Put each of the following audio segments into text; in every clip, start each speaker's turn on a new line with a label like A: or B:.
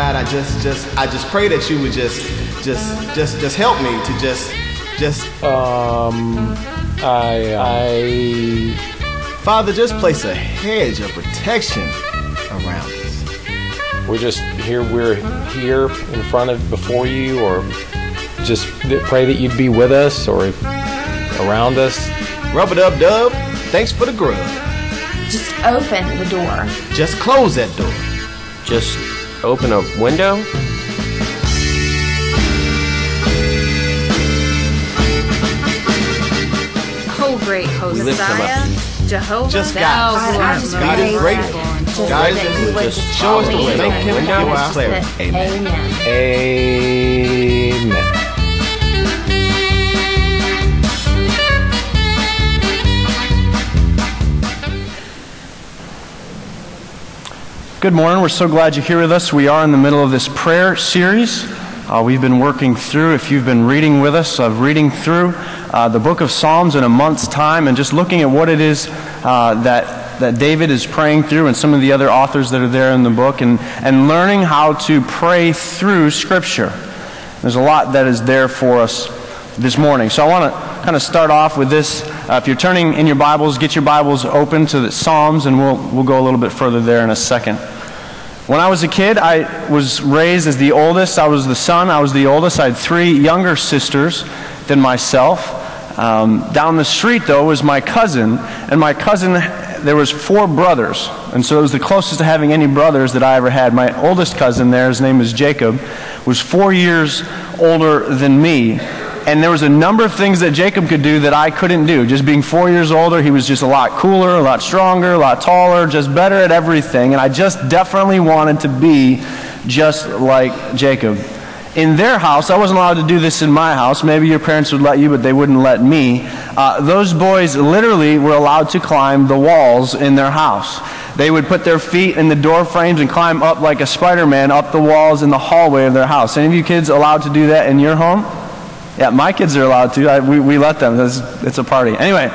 A: God, I just, just, I just pray that you would just, just, just, just help me to just, just.
B: Um, I, I.
A: Father, just place a hedge of protection around us.
B: We're just here. We're here in front of before you, or just pray that you'd be with us or around us.
A: Rub a dub dub. Thanks for the grub.
C: Just open the door.
A: Just close that door.
D: Just open a window?
E: Oh, great Hosea, Jehovah.
A: Just God.
C: God, oh, just
A: God is
C: pray
A: great.
C: Just
A: God
C: that
A: is
C: you would
A: just
C: just
A: show us the way.
C: me.
A: Thank him for
C: Just
A: our clarity.
C: that-
A: Amen.
C: Amen.
F: Good morning. We're so glad you're here with us. We are in the middle of this prayer series. Uh, we've been working through, if you've been reading with us, of reading through uh, the book of Psalms in a month's time and just looking at what it is uh, that, that David is praying through and some of the other authors that are there in the book and, and learning how to pray through Scripture. There's a lot that is there for us this morning. So I want to kind of start off with this. Uh, if you're turning in your Bibles, get your Bibles open to the Psalms, and we'll, we'll go a little bit further there in a second. When I was a kid, I was raised as the oldest. I was the son. I was the oldest. I had three younger sisters than myself. Um, down the street, though, was my cousin, and my cousin, there was four brothers, and so it was the closest to having any brothers that I ever had. My oldest cousin there, his name is Jacob, was four years older than me, and there was a number of things that Jacob could do that I couldn't do. Just being four years older, he was just a lot cooler, a lot stronger, a lot taller, just better at everything. And I just definitely wanted to be just like Jacob. In their house, I wasn't allowed to do this in my house. Maybe your parents would let you, but they wouldn't let me. Uh, those boys literally were allowed to climb the walls in their house. They would put their feet in the door frames and climb up like a Spider Man up the walls in the hallway of their house. Any of you kids allowed to do that in your home? Yeah, my kids are allowed to. I, we, we let them. It's, it's a party. Anyway.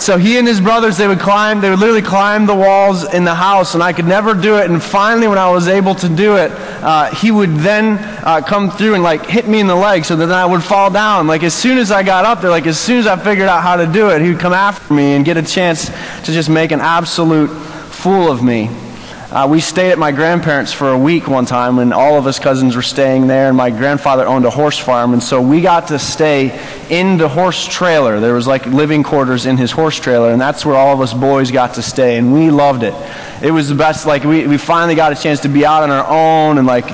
F: So he and his brothers, they would climb, they would literally climb the walls in the house, and I could never do it. And finally, when I was able to do it, uh, he would then uh, come through and like hit me in the leg so that I would fall down. Like as soon as I got up there, like as soon as I figured out how to do it, he would come after me and get a chance to just make an absolute fool of me. Uh, we stayed at my grandparents for a week one time when all of us cousins were staying there, and my grandfather owned a horse farm, and so we got to stay in the horse trailer. There was like living quarters in his horse trailer, and that's where all of us boys got to stay, and we loved it. It was the best. Like we, we finally got a chance to be out on our own, and like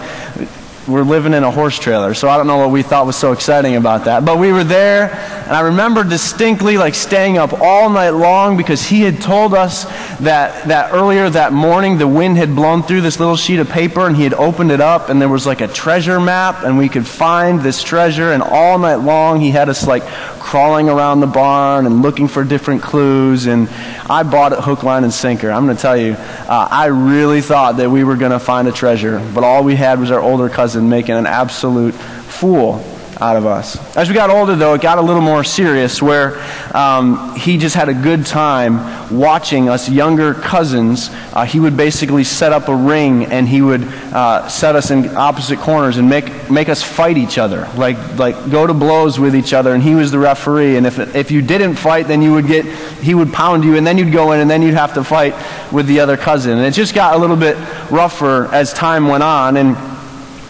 F: we're living in a horse trailer. So I don't know what we thought was so exciting about that. But we were there, and I remember distinctly like staying up all night long because he had told us that, that earlier that morning the wind had blown through this little sheet of paper and he had opened it up and there was like a treasure map and we could find this treasure and all night long he had us like crawling around the barn and looking for different clues and I bought it hook, line, and sinker. I'm going to tell you, uh, I really thought that we were going to find a treasure, but all we had was our older cousin making an absolute fool out of us. As we got older, though, it got a little more serious where um, he just had a good time watching us younger cousins. Uh, he would basically set up a ring and he would uh, set us in opposite corners and make, make us fight each other, like, like go to blows with each other, and he was the referee. And if, if you didn't fight, then you would get, he would pound you, and then you'd go in, and then you'd have to fight with the other cousin. And it just got a little bit rougher as time went on. And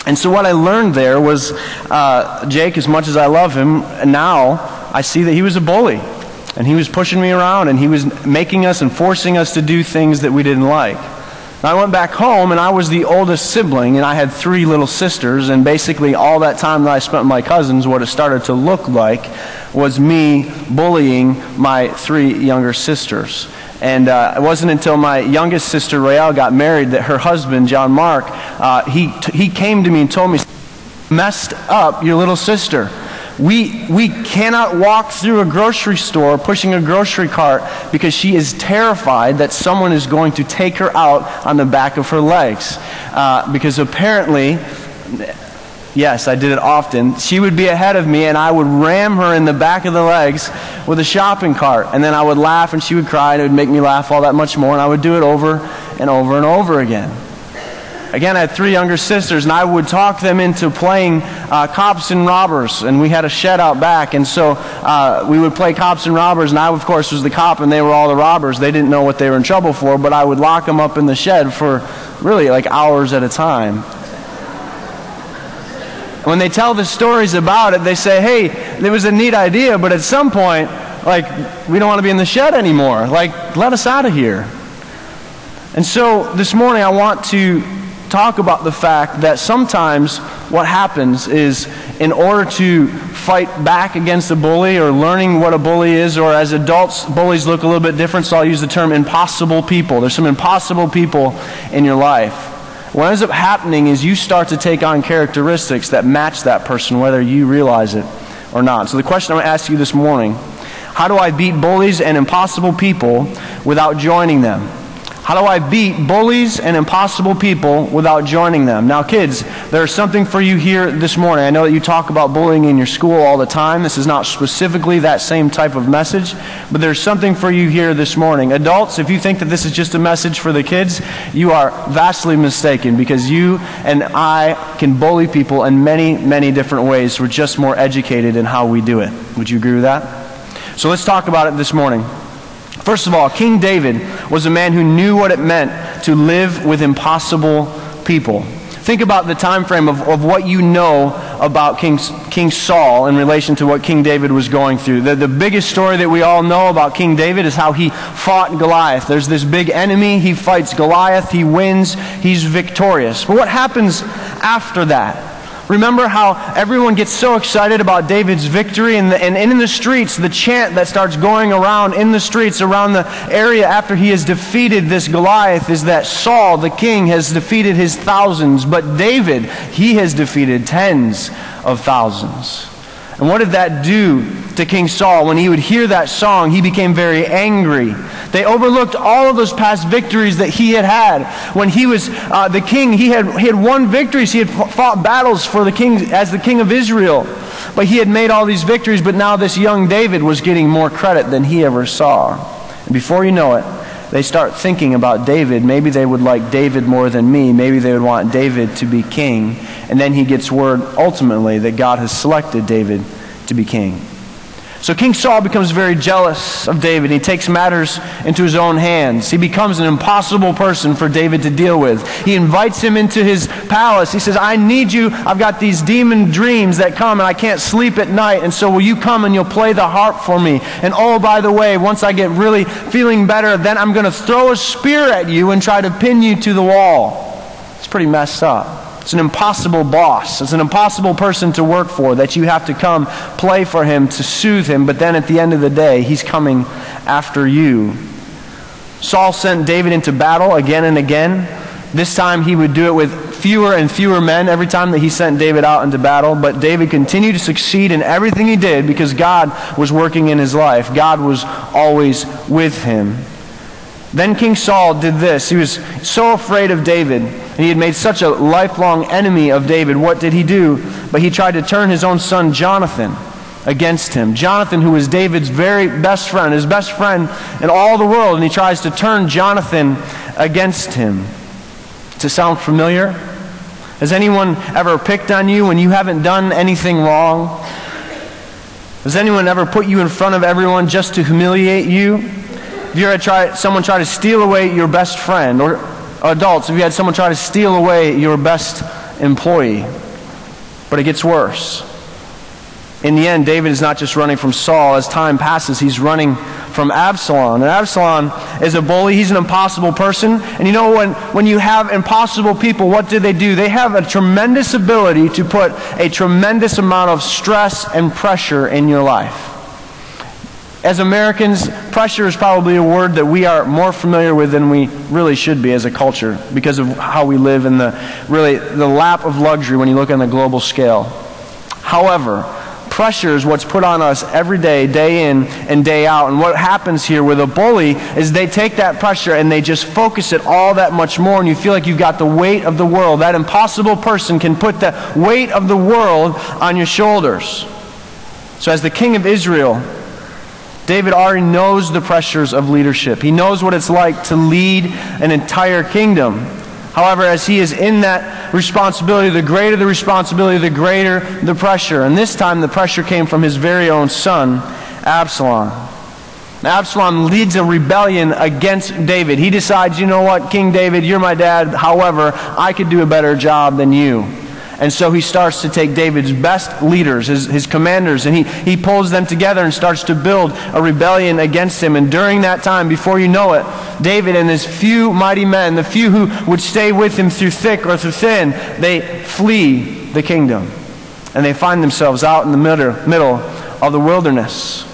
F: and so what I learned there was uh, Jake, as much as I love him, now I see that he was a bully. And he was pushing me around and he was making us and forcing us to do things that we didn't like. I went back home and I was the oldest sibling and I had three little sisters and basically all that time that I spent with my cousins, what it started to look like was me bullying my three younger sisters. And uh, it wasn't until my youngest sister, Rael, got married that her husband, John Mark, uh, he, t- he came to me and told me, messed up your little sister. We, we cannot walk through a grocery store pushing a grocery cart because she is terrified that someone is going to take her out on the back of her legs. Uh, because apparently, Yes, I did it often. She would be ahead of me, and I would ram her in the back of the legs with a shopping cart. And then I would laugh, and she would cry, and it would make me laugh all that much more. And I would do it over and over and over again. again, I had three younger sisters, and I would talk them into playing uh, cops and robbers. And we had a shed out back, and so uh, we would play cops and robbers, and I, of course, was the cop, and they were all the robbers. They didn't know what they were in trouble for, but I would lock them up in the shed for really like hours at a time. When they tell the stories about it, they say, hey, it was a neat idea, but at some point, like, we don't want to be in the shed anymore. Like, let us out of here. And so this morning I want to talk about the fact that sometimes what happens is in order to fight back against a bully or learning what a bully is, or as adults, bullies look a little bit different, so I'll use the term impossible people. There's some impossible people in your life. What ends up happening is you start to take on characteristics that match that person, whether you realize it or not. So the question I'm going to ask you this morning how do I beat bullies and impossible people without joining them? How do I beat bullies and impossible people without joining them? Now, kids, there's something for you here this morning. I know that you talk about bullying in your school all the time. This is not specifically that same type of message, but there's something for you here this morning. Adults, if you think that this is just a message for the kids, you are vastly mistaken because you and I can bully people in many, many different ways. We're just more educated in how we do it. Would you agree with that? So let's talk about it this morning. First of all, King David was a man who knew what it meant to live with impossible people. Think about the time frame of, of what you know about King, King Saul in relation to what King David was going through. The, the biggest story that we all know about King David is how he fought Goliath. There's this big enemy, he fights Goliath, he wins, he's victorious. But what happens after that? Remember how everyone gets so excited about David's victory, and, the, and in the streets, the chant that starts going around in the streets around the area after he has defeated this Goliath is that Saul, the king, has defeated his thousands, but David, he has defeated tens of thousands. And what did that do to King Saul? When he would hear that song, he became very angry. They overlooked all of those past victories that he had had. When he was uh, the king, he had, he had won victories. He had fought battles for the king as the king of Israel. But he had made all these victories, but now this young David was getting more credit than he ever saw. And before you know it, they start thinking about David. Maybe they would like David more than me. Maybe they would want David to be king. And then he gets word ultimately that God has selected David to be king. So King Saul becomes very jealous of David. He takes matters into his own hands. He becomes an impossible person for David to deal with. He invites him into his palace. He says, I need you. I've got these demon dreams that come and I can't sleep at night. And so will you come and you'll play the harp for me? And oh, by the way, once I get really feeling better, then I'm going to throw a spear at you and try to pin you to the wall. It's pretty messed up. It's an impossible boss. It's an impossible person to work for that you have to come play for him to soothe him, but then at the end of the day, he's coming after you. Saul sent David into battle again and again. This time he would do it with fewer and fewer men every time that he sent David out into battle, but David continued to succeed in everything he did because God was working in his life. God was always with him. Then King Saul did this. He was so afraid of David, and he had made such a lifelong enemy of David. What did he do? But he tried to turn his own son Jonathan against him. Jonathan, who was David's very best friend, his best friend in all the world, and he tries to turn Jonathan against him. To sound familiar? Has anyone ever picked on you when you haven't done anything wrong? Has anyone ever put you in front of everyone just to humiliate you? Have you ever tried someone try to steal away your best friend? Or adults, if you had someone try to steal away your best employee? But it gets worse. In the end, David is not just running from Saul. As time passes, he's running from Absalom. And Absalom is a bully. He's an impossible person. And you know, when, when you have impossible people, what do they do? They have a tremendous ability to put a tremendous amount of stress and pressure in your life. As Americans, pressure is probably a word that we are more familiar with than we really should be as a culture because of how we live in the really the lap of luxury when you look on the global scale. However, pressure is what's put on us every day, day in and day out. And what happens here with a bully is they take that pressure and they just focus it all that much more, and you feel like you've got the weight of the world. That impossible person can put the weight of the world on your shoulders. So, as the king of Israel, David already knows the pressures of leadership. He knows what it's like to lead an entire kingdom. However, as he is in that responsibility, the greater the responsibility, the greater the pressure. And this time the pressure came from his very own son, Absalom. Absalom leads a rebellion against David. He decides, you know what, King David, you're my dad. However, I could do a better job than you. And so he starts to take David's best leaders, his, his commanders, and he, he pulls them together and starts to build a rebellion against him. And during that time, before you know it, David and his few mighty men, the few who would stay with him through thick or through thin, they flee the kingdom. And they find themselves out in the middle, middle of the wilderness.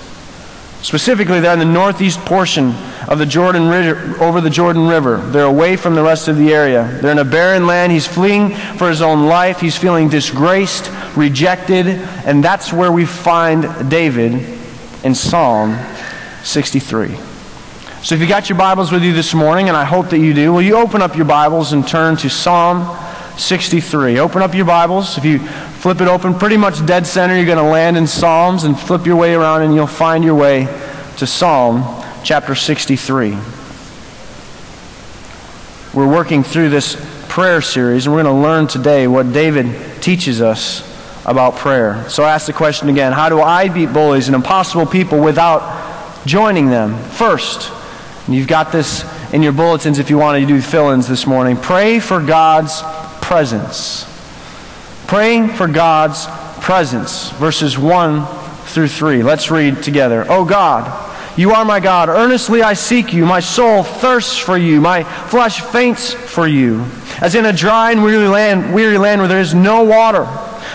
F: Specifically, they're in the northeast portion of the Jordan River, over the Jordan River. They're away from the rest of the area. They're in a barren land. He's fleeing for his own life. He's feeling disgraced, rejected, and that's where we find David in Psalm 63. So if you got your Bibles with you this morning, and I hope that you do, will you open up your Bibles and turn to Psalm 63? Open up your Bibles. If you flip it open pretty much dead center. You're going to land in Psalms and flip your way around, and you'll find your way to Psalm chapter 63. We're working through this prayer series, and we're going to learn today what David teaches us about prayer. So I ask the question again How do I beat bullies and impossible people without joining them? First, you've got this in your bulletins if you want to do fill ins this morning. Pray for God's presence. Praying for God's presence, verses 1 through 3. Let's read together. Oh God, you are my God. Earnestly I seek you. My soul thirsts for you. My flesh faints for you. As in a dry and weary land, weary land where there is no water.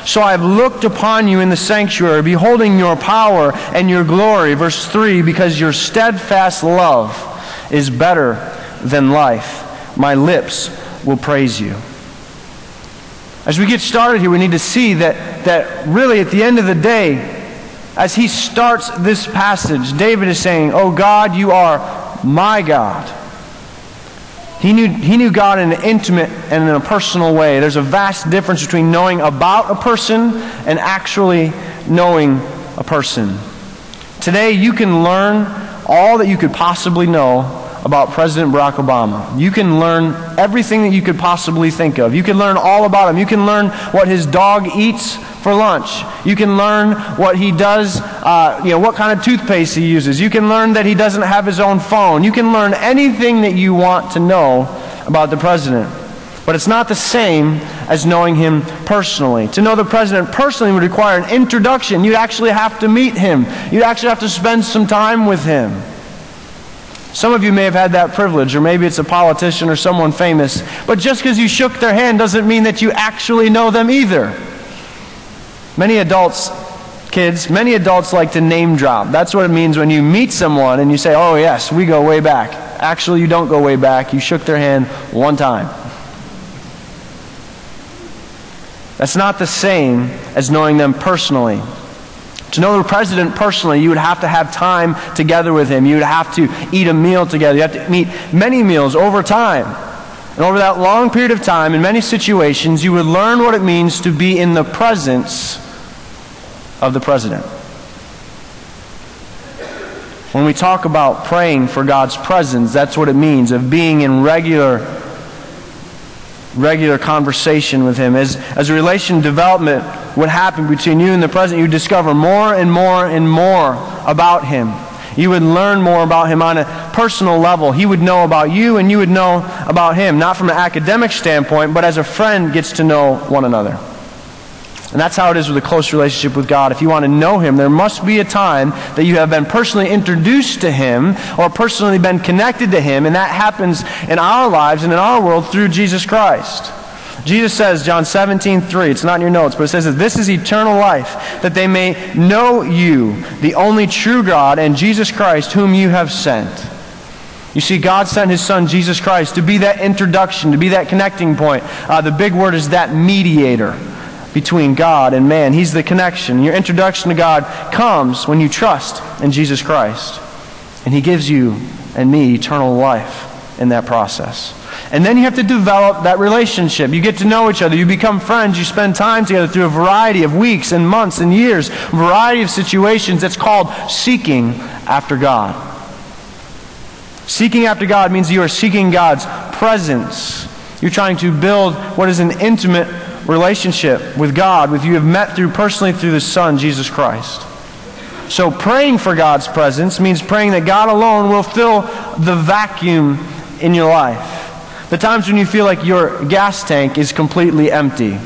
F: So I have looked upon you in the sanctuary, beholding your power and your glory. Verse 3 Because your steadfast love is better than life, my lips will praise you. As we get started here, we need to see that, that really at the end of the day, as he starts this passage, David is saying, Oh God, you are my God. He knew, he knew God in an intimate and in a personal way. There's a vast difference between knowing about a person and actually knowing a person. Today, you can learn all that you could possibly know about President Barack Obama. You can learn everything that you could possibly think of. You can learn all about him. You can learn what his dog eats for lunch. You can learn what he does, uh, you know, what kind of toothpaste he uses. You can learn that he doesn't have his own phone. You can learn anything that you want to know about the president. But it's not the same as knowing him personally. To know the president personally would require an introduction. You'd actually have to meet him. You'd actually have to spend some time with him. Some of you may have had that privilege, or maybe it's a politician or someone famous. But just because you shook their hand doesn't mean that you actually know them either. Many adults, kids, many adults like to name drop. That's what it means when you meet someone and you say, oh, yes, we go way back. Actually, you don't go way back. You shook their hand one time. That's not the same as knowing them personally. To know the president personally, you would have to have time together with him. You would have to eat a meal together. You have to meet many meals over time. And over that long period of time, in many situations, you would learn what it means to be in the presence of the president. When we talk about praying for God's presence, that's what it means of being in regular regular conversation with him. As, as a relation development would happen between you and the president, you discover more and more and more about him. You would learn more about him on a personal level. He would know about you, and you would know about him, not from an academic standpoint, but as a friend gets to know one another. And that's how it is with a close relationship with God. If you want to know Him, there must be a time that you have been personally introduced to Him or personally been connected to Him, and that happens in our lives and in our world through Jesus Christ. Jesus says, John 17, 3, it's not in your notes, but it says that this is eternal life, that they may know you, the only true God, and Jesus Christ, whom you have sent. You see, God sent His Son, Jesus Christ, to be that introduction, to be that connecting point. Uh, the big word is that mediator between God and man. He's the connection. Your introduction to God comes when you trust in Jesus Christ. And He gives you and me eternal life in that process. And then you have to develop that relationship. You get to know each other. You become friends. You spend time together through a variety of weeks and months and years, variety of situations. That's called seeking after God. Seeking after God means you are seeking God's presence. You're trying to build what is an intimate relationship with God, with you have met through personally through the Son, Jesus Christ. So praying for God's presence means praying that God alone will fill the vacuum in your life. The times when you feel like your gas tank is completely empty.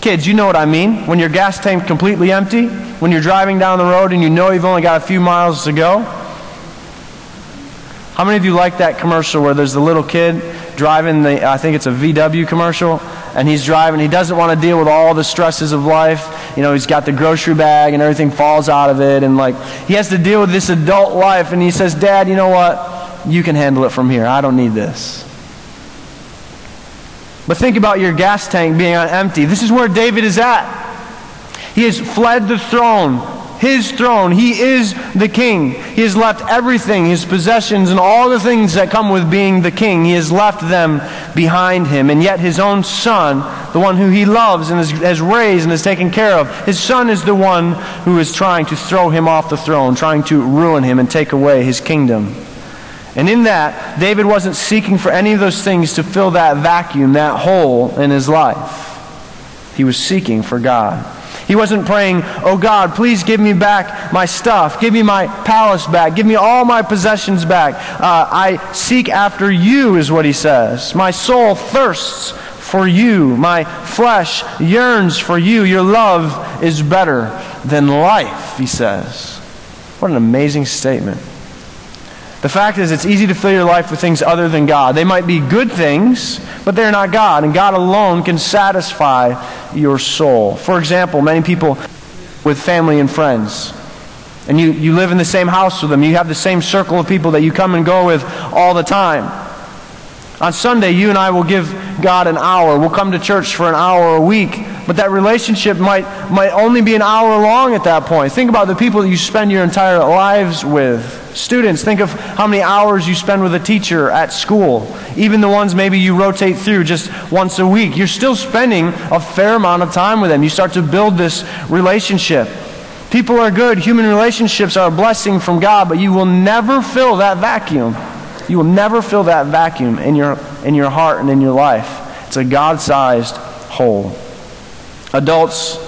F: Kids, you know what I mean. When your gas tank completely empty, when you're driving down the road and you know you've only got a few miles to go. How many of you like that commercial where there's the little kid driving the I think it's a VW commercial and he's driving he doesn't want to deal with all the stresses of life. You know, he's got the grocery bag and everything falls out of it and like he has to deal with this adult life and he says, "Dad, you know what? You can handle it from here. I don't need this." But think about your gas tank being empty. This is where David is at. He has fled the throne, his throne. He is the king. He has left everything, his possessions, and all the things that come with being the king. He has left them behind him. And yet, his own son, the one who he loves and has raised and has taken care of, his son is the one who is trying to throw him off the throne, trying to ruin him and take away his kingdom. And in that, David wasn't seeking for any of those things to fill that vacuum, that hole in his life. He was seeking for God. He wasn't praying, Oh God, please give me back my stuff. Give me my palace back. Give me all my possessions back. Uh, I seek after you, is what he says. My soul thirsts for you. My flesh yearns for you. Your love is better than life, he says. What an amazing statement. The fact is, it's easy to fill your life with things other than God. They might be good things, but they're not God, and God alone can satisfy your soul. For example, many people with family and friends, and you, you live in the same house with them, you have the same circle of people that you come and go with all the time. On Sunday, you and I will give God an hour. We'll come to church for an hour a week, but that relationship might, might only be an hour long at that point. Think about the people that you spend your entire lives with. Students, think of how many hours you spend with a teacher at school. Even the ones maybe you rotate through just once a week. You're still spending a fair amount of time with them. You start to build this relationship. People are good. Human relationships are a blessing from God, but you will never fill that vacuum. You will never fill that vacuum in your, in your heart and in your life. It's a God sized hole. Adults,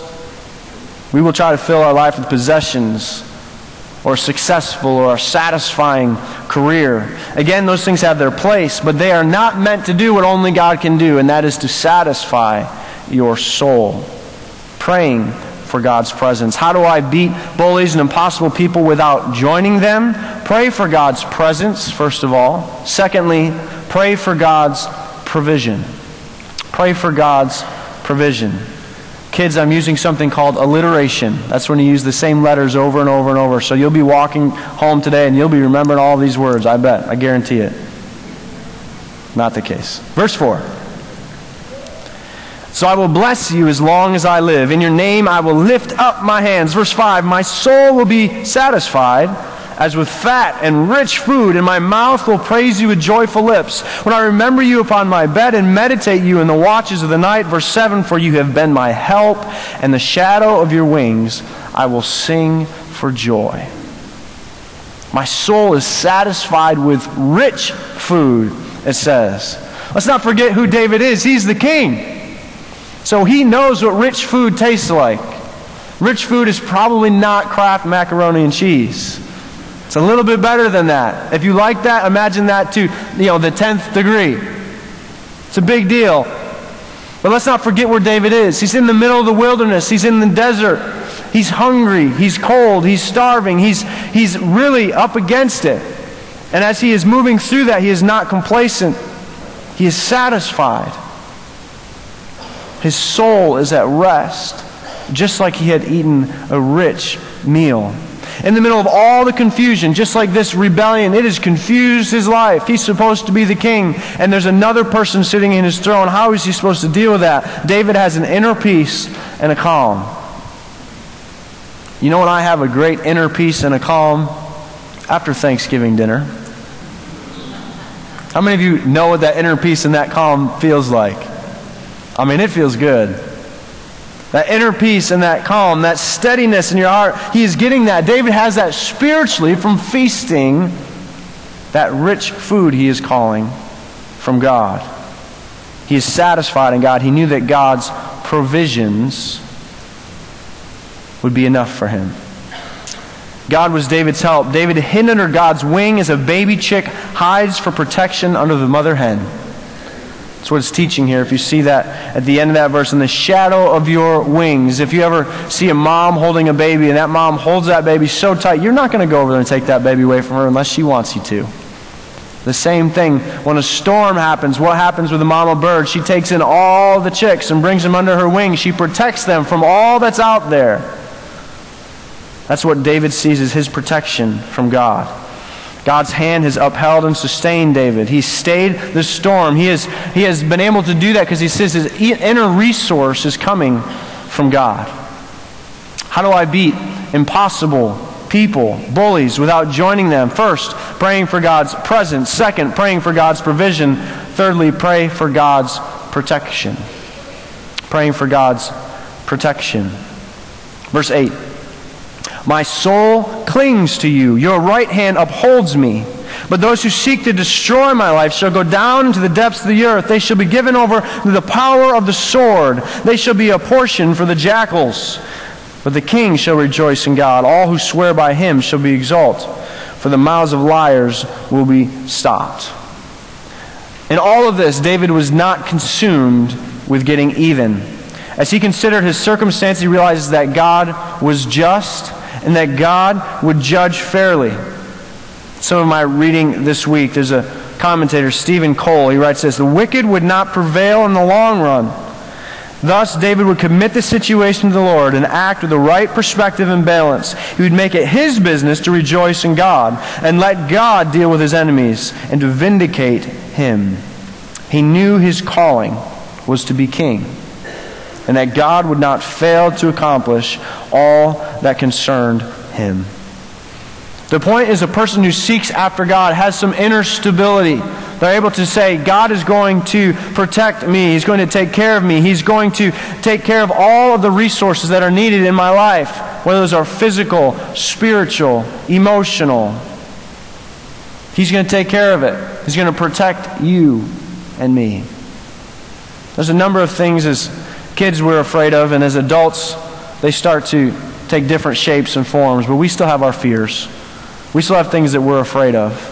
F: we will try to fill our life with possessions or successful or a satisfying career. Again, those things have their place, but they are not meant to do what only God can do, and that is to satisfy your soul. Praying for God's presence. How do I beat bullies and impossible people without joining them? Pray for God's presence, first of all. Secondly, pray for God's provision. Pray for God's provision. Kids, I'm using something called alliteration. That's when you use the same letters over and over and over. So you'll be walking home today and you'll be remembering all these words, I bet. I guarantee it. Not the case. Verse 4. So I will bless you as long as I live. In your name I will lift up my hands. Verse 5. My soul will be satisfied as with fat and rich food, and my mouth will praise you with joyful lips. When I remember you upon my bed and meditate you in the watches of the night, verse 7 For you have been my help, and the shadow of your wings I will sing for joy. My soul is satisfied with rich food, it says. Let's not forget who David is. He's the king. So he knows what rich food tastes like. Rich food is probably not Kraft macaroni and cheese. It's a little bit better than that. If you like that, imagine that to, you know, the 10th degree. It's a big deal. But let's not forget where David is. He's in the middle of the wilderness. He's in the desert. He's hungry. He's cold. He's starving. He's, he's really up against it. And as he is moving through that, he is not complacent. He is satisfied. His soul is at rest, just like he had eaten a rich meal in the middle of all the confusion, just like this rebellion, it has confused his life. He's supposed to be the king, and there's another person sitting in his throne. How is he supposed to deal with that? David has an inner peace and a calm. You know when I have a great inner peace and a calm? After Thanksgiving dinner. How many of you know what that inner peace and that calm feels like? I mean, it feels good. That inner peace and that calm, that steadiness in your heart, he is getting that. David has that spiritually from feasting that rich food he is calling from God. He is satisfied in God. He knew that God's provisions would be enough for him. God was David's help. David hid under God's wing as a baby chick hides for protection under the mother hen. That's what it's teaching here. If you see that at the end of that verse, in the shadow of your wings. If you ever see a mom holding a baby and that mom holds that baby so tight, you're not going to go over there and take that baby away from her unless she wants you to. The same thing when a storm happens. What happens with the mama bird? She takes in all the chicks and brings them under her wing. She protects them from all that's out there. That's what David sees as his protection from God. God's hand has upheld and sustained David. He stayed the storm. He has, he has been able to do that because he says his inner resource is coming from God. How do I beat impossible people, bullies, without joining them? First, praying for God's presence. Second, praying for God's provision. Thirdly, pray for God's protection. Praying for God's protection. Verse 8. My soul clings to you. Your right hand upholds me. But those who seek to destroy my life shall go down into the depths of the earth. They shall be given over to the power of the sword. They shall be a portion for the jackals. But the king shall rejoice in God. All who swear by him shall be exalted. For the mouths of liars will be stopped. In all of this, David was not consumed with getting even. As he considered his circumstance, he realizes that God was just and that God would judge fairly. Some of my reading this week, there's a commentator, Steven Cole, he writes this The wicked would not prevail in the long run. Thus, David would commit the situation to the Lord and act with the right perspective and balance. He would make it his business to rejoice in God and let God deal with his enemies and to vindicate him. He knew his calling was to be king and that God would not fail to accomplish all that concerned him. The point is, a person who seeks after God has some inner stability. They're able to say, God is going to protect me. He's going to take care of me. He's going to take care of all of the resources that are needed in my life, whether those are physical, spiritual, emotional. He's going to take care of it. He's going to protect you and me. There's a number of things as kids we're afraid of, and as adults, they start to take different shapes and forms, but we still have our fears. We still have things that we're afraid of.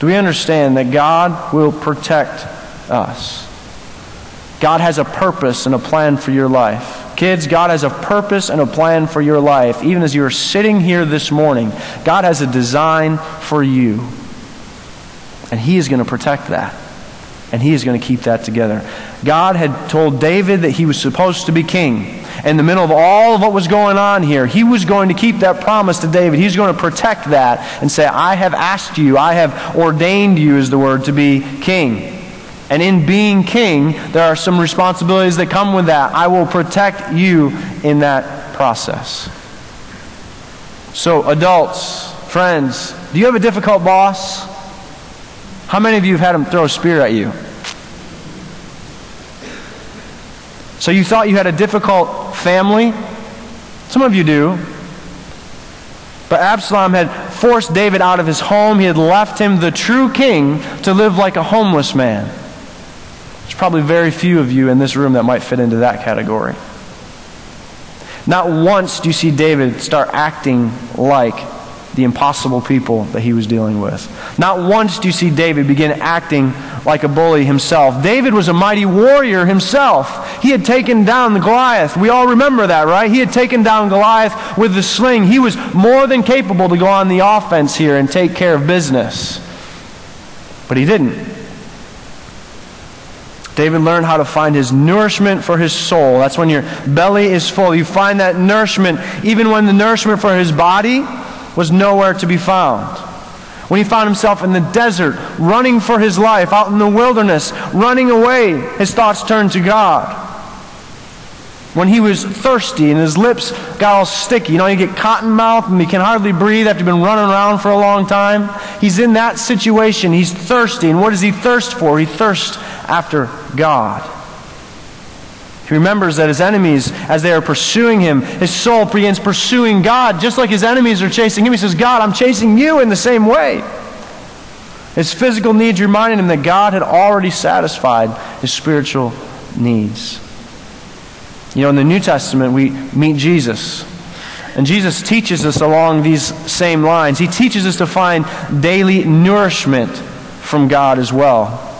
F: Do we understand that God will protect us? God has a purpose and a plan for your life. Kids, God has a purpose and a plan for your life. Even as you are sitting here this morning, God has a design for you. And He is going to protect that and he is going to keep that together. God had told David that he was supposed to be king. In the middle of all of what was going on here, he was going to keep that promise to David. He's going to protect that and say, I have asked you, I have ordained you, is the word, to be king. And in being king, there are some responsibilities that come with that. I will protect you in that process. So, adults, friends, do you have a difficult boss? How many of you have had him throw a spear at you? So you thought you had a difficult family? Some of you do. But Absalom had forced David out of his home. He had left him, the true king, to live like a homeless man. There's probably very few of you in this room that might fit into that category. Not once do you see David start acting like the impossible people that he was dealing with. Not once do you see David begin acting like a bully himself. David was a mighty warrior himself. He had taken down Goliath. We all remember that, right? He had taken down Goliath with the sling. He was more than capable to go on the offense here and take care of business. But he didn't. David learned how to find his nourishment for his soul. That's when your belly is full. You find that nourishment even when the nourishment for his body was nowhere to be found. When he found himself in the desert, running for his life, out in the wilderness, running away, his thoughts turned to God. When he was thirsty and his lips got all sticky, you know, you get cotton mouth and he can hardly breathe after you've been running around for a long time. He's in that situation. He's thirsty. And what does he thirst for? He thirsts after God. He remembers that his enemies, as they are pursuing him, his soul begins pursuing God, just like his enemies are chasing him. He says, God, I'm chasing you in the same way. His physical needs reminded him that God had already satisfied his spiritual needs. You know, in the New Testament, we meet Jesus. And Jesus teaches us along these same lines. He teaches us to find daily nourishment from God as well.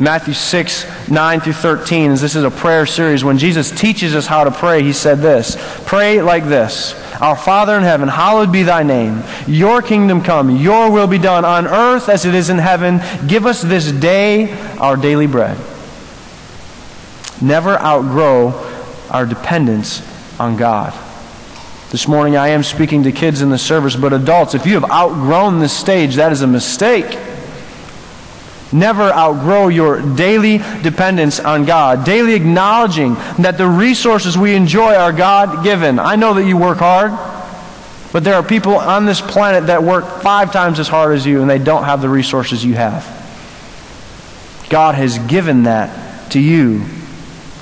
F: Matthew 6, 9 through 13, as this is a prayer series, when Jesus teaches us how to pray, he said this Pray like this Our Father in heaven, hallowed be thy name. Your kingdom come, your will be done on earth as it is in heaven. Give us this day our daily bread. Never outgrow our dependence on God. This morning I am speaking to kids in the service, but adults, if you have outgrown this stage, that is a mistake. Never outgrow your daily dependence on God, daily acknowledging that the resources we enjoy are God given. I know that you work hard, but there are people on this planet that work five times as hard as you and they don't have the resources you have. God has given that to you.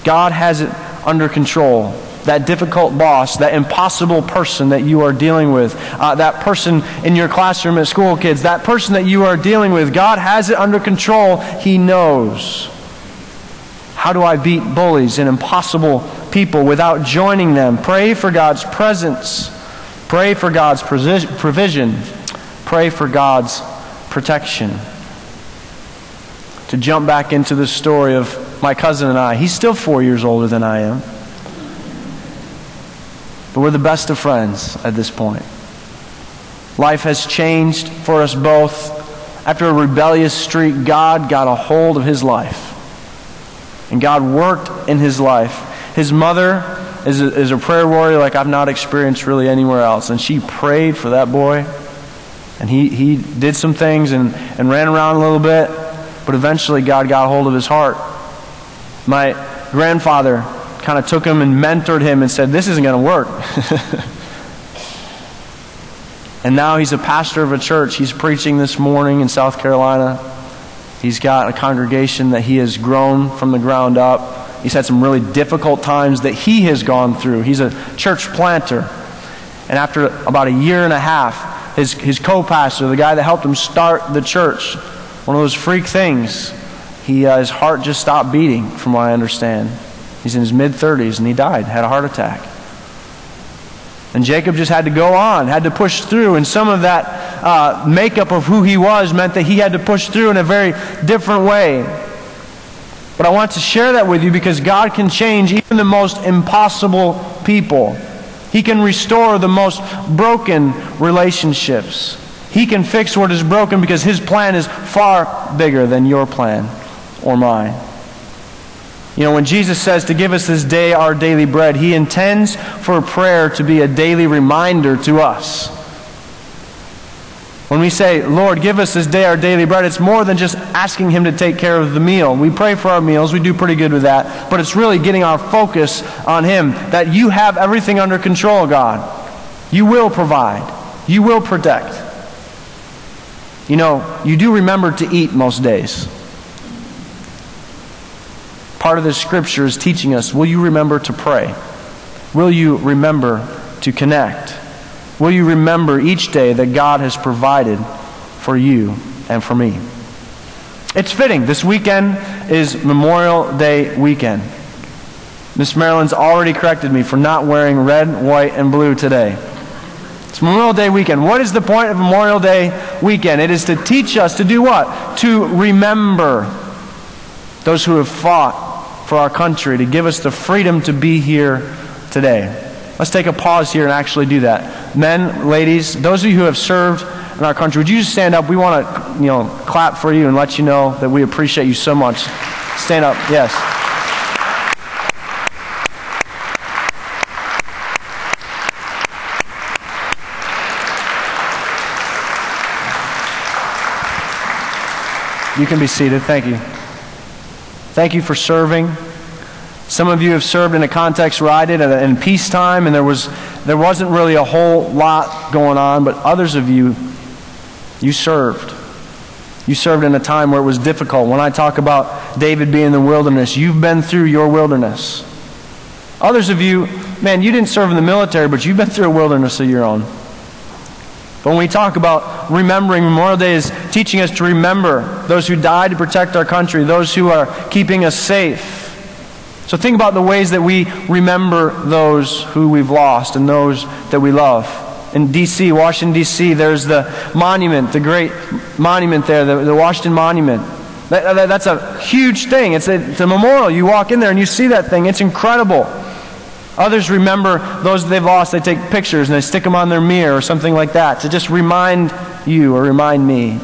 F: God has it under control that difficult boss, that impossible person that you are dealing with, uh, that person in your classroom at school, kids, that person that you are dealing with. God has it under control. He knows. How do I beat bullies and impossible people without joining them? Pray for God's presence. Pray for God's provision. Pray for God's protection. To jump back into the story of my cousin and I, he's still four years older than I am. But we're the best of friends at this point. Life has changed for us both. After a rebellious streak, God got a hold of his life. And God worked in his life. His mother is a, is a prayer warrior like I've not experienced really anywhere else. And she prayed for that boy. And he, he did some things and, and ran around a little bit. But eventually, God got a hold of his heart. My grandfather kind of took him and mentored him and said, This isn't going to work. and now he's a pastor of a church. He's preaching this morning in South Carolina. He's got a congregation that he has grown from the ground up. He's had some really difficult times that he has gone through. He's a church planter. And after about a year and a half, his, his co pastor, the guy that helped him start the church, one of those freak things, he, uh, his heart just stopped beating, from what I understand. He's in his mid 30s and he died, had a heart attack. And Jacob just had to go on, had to push through. And some of that uh, makeup of who he was meant that he had to push through in a very different way. But I want to share that with you because God can change even the most impossible people. He can restore the most broken relationships. He can fix what is broken because His plan is far bigger than your plan or mine. You know, when Jesus says to give us this day our daily bread, he intends for prayer to be a daily reminder to us. When we say, Lord, give us this day our daily bread, it's more than just asking Him to take care of the meal. We pray for our meals, we do pretty good with that, but it's really getting our focus on Him that you have everything under control, God. You will provide, you will protect. You know, you do remember to eat most days. Part of this scripture is teaching us will you remember to pray? Will you remember to connect? Will you remember each day that God has provided for you and for me? It's fitting. This weekend is Memorial Day weekend. Miss Marilyn's already corrected me for not wearing red, white, and blue today. It's Memorial Day weekend. What is the point of Memorial Day weekend? It is to teach us to do what? To remember those who have fought for our country, to give us the freedom to be here today. Let's take a pause here and actually do that. Men, ladies, those of you who have served in our country, would you just stand up? We want to, you know, clap for you and let you know that we appreciate you so much. Stand up, yes. You can be seated. Thank you. Thank you for serving. Some of you have served in a context where I did in peacetime, and there, was, there wasn't really a whole lot going on, but others of you, you served. You served in a time where it was difficult. When I talk about David being in the wilderness, you've been through your wilderness. Others of you, man, you didn't serve in the military, but you've been through a wilderness of your own. But when we talk about remembering, Memorial Day is teaching us to remember those who died to protect our country, those who are keeping us safe. So think about the ways that we remember those who we've lost and those that we love. In D.C., Washington, D.C., there's the monument, the great monument there, the, the Washington Monument. That, that, that's a huge thing. It's a, it's a memorial. You walk in there and you see that thing. It's incredible. Others remember those they've lost. They take pictures and they stick them on their mirror or something like that to just remind you or remind me.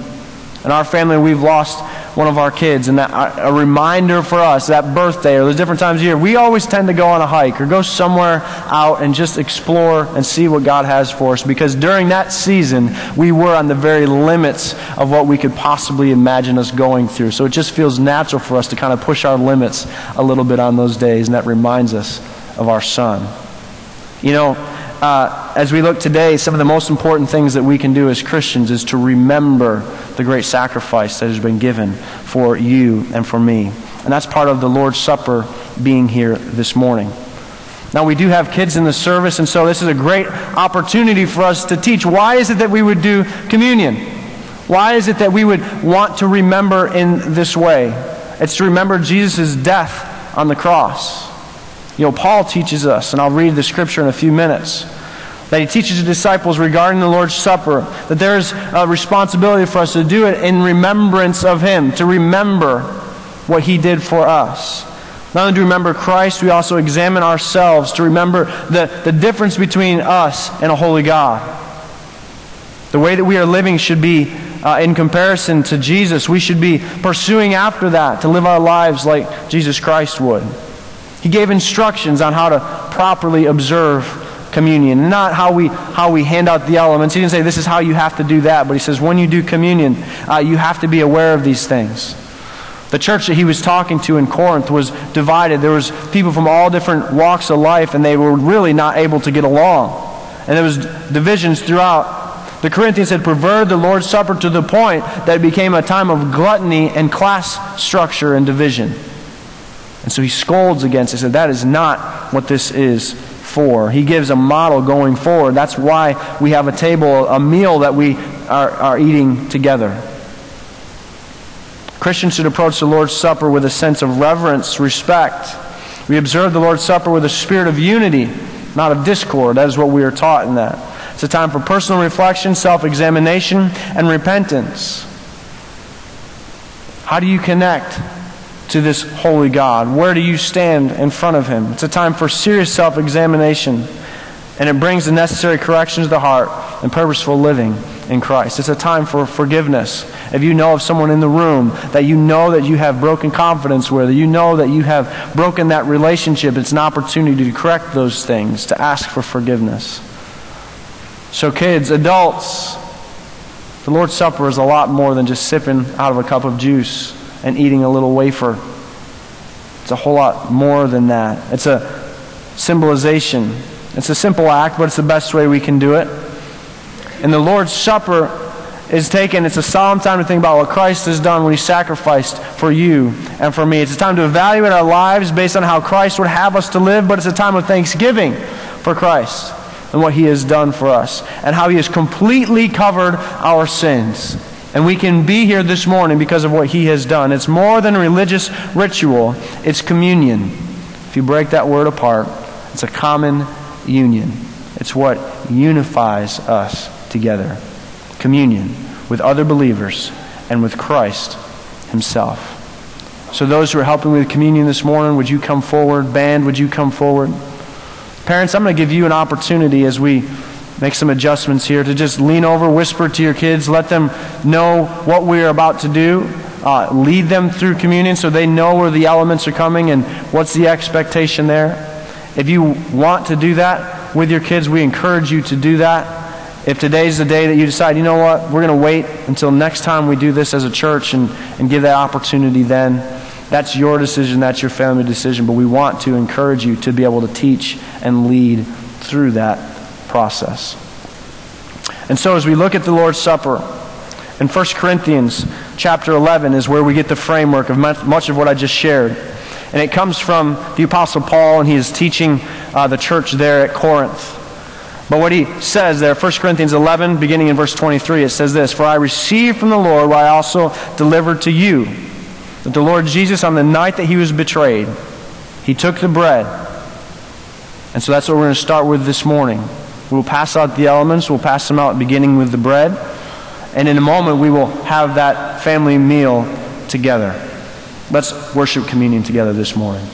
F: In our family, we've lost one of our kids, and that uh, a reminder for us that birthday or the different times of year, we always tend to go on a hike or go somewhere out and just explore and see what God has for us. Because during that season, we were on the very limits of what we could possibly imagine us going through. So it just feels natural for us to kind of push our limits a little bit on those days, and that reminds us of our son. You know, uh, as we look today, some of the most important things that we can do as Christians is to remember the great sacrifice that has been given for you and for me. And that's part of the Lord's Supper being here this morning. Now, we do have kids in the service, and so this is a great opportunity for us to teach. Why is it that we would do communion? Why is it that we would want to remember in this way? It's to remember Jesus' death on the cross. You know, Paul teaches us, and I'll read the scripture in a few minutes, that he teaches the disciples regarding the Lord's Supper, that there's a responsibility for us to do it in remembrance of him, to remember what he did for us. Not only to remember Christ, we also examine ourselves to remember the, the difference between us and a holy God. The way that we are living should be uh, in comparison to Jesus. We should be pursuing after that to live our lives like Jesus Christ would. He gave instructions on how to properly observe communion, not how we, how we hand out the elements. He didn't say this is how you have to do that, but he says when you do communion, uh, you have to be aware of these things. The church that he was talking to in Corinth was divided. There was people from all different walks of life, and they were really not able to get along. And there was divisions throughout. The Corinthians had perverted the Lord's Supper to the point that it became a time of gluttony and class structure and division. And so he scolds against it. He said, That is not what this is for. He gives a model going forward. That's why we have a table, a meal that we are, are eating together. Christians should approach the Lord's Supper with a sense of reverence, respect. We observe the Lord's Supper with a spirit of unity, not of discord. That is what we are taught in that. It's a time for personal reflection, self examination, and repentance. How do you connect to this holy God? Where do you stand in front of Him? It's a time for serious self examination, and it brings the necessary correction to the heart and purposeful living in Christ. It's a time for forgiveness. If you know of someone in the room that you know that you have broken confidence with, you know that you have broken that relationship, it's an opportunity to correct those things, to ask for forgiveness. So, kids, adults, the Lord's Supper is a lot more than just sipping out of a cup of juice and eating a little wafer. It's a whole lot more than that. It's a symbolization. It's a simple act, but it's the best way we can do it. And the Lord's Supper is taken, it's a solemn time to think about what Christ has done when He sacrificed for you and for me. It's a time to evaluate our lives based on how Christ would have us to live, but it's a time of thanksgiving for Christ and what He has done for us and how He has completely covered our sins. And we can be here this morning because of what He has done. It's more than a religious ritual, it's communion. If you break that word apart, it's a common union. It's what unifies us together. Communion with other believers and with Christ Himself. So, those who are helping with communion this morning, would you come forward? Band, would you come forward? Parents, I'm going to give you an opportunity as we make some adjustments here to just lean over, whisper to your kids, let them know what we are about to do. Uh, lead them through communion so they know where the elements are coming and what's the expectation there. If you want to do that with your kids, we encourage you to do that. If today's the day that you decide, you know what, we're going to wait until next time we do this as a church and, and give that opportunity then, that's your decision, that's your family decision. But we want to encourage you to be able to teach and lead through that process. And so as we look at the Lord's Supper, in 1 Corinthians chapter 11 is where we get the framework of much of what I just shared. And it comes from the Apostle Paul, and he is teaching uh, the church there at Corinth. But what he says there, 1 Corinthians 11, beginning in verse 23, it says this For I received from the Lord what I also delivered to you. That the Lord Jesus, on the night that he was betrayed, he took the bread. And so that's what we're going to start with this morning. We'll pass out the elements, we'll pass them out beginning with the bread. And in a moment, we will have that family meal together. Let's worship communion together this morning.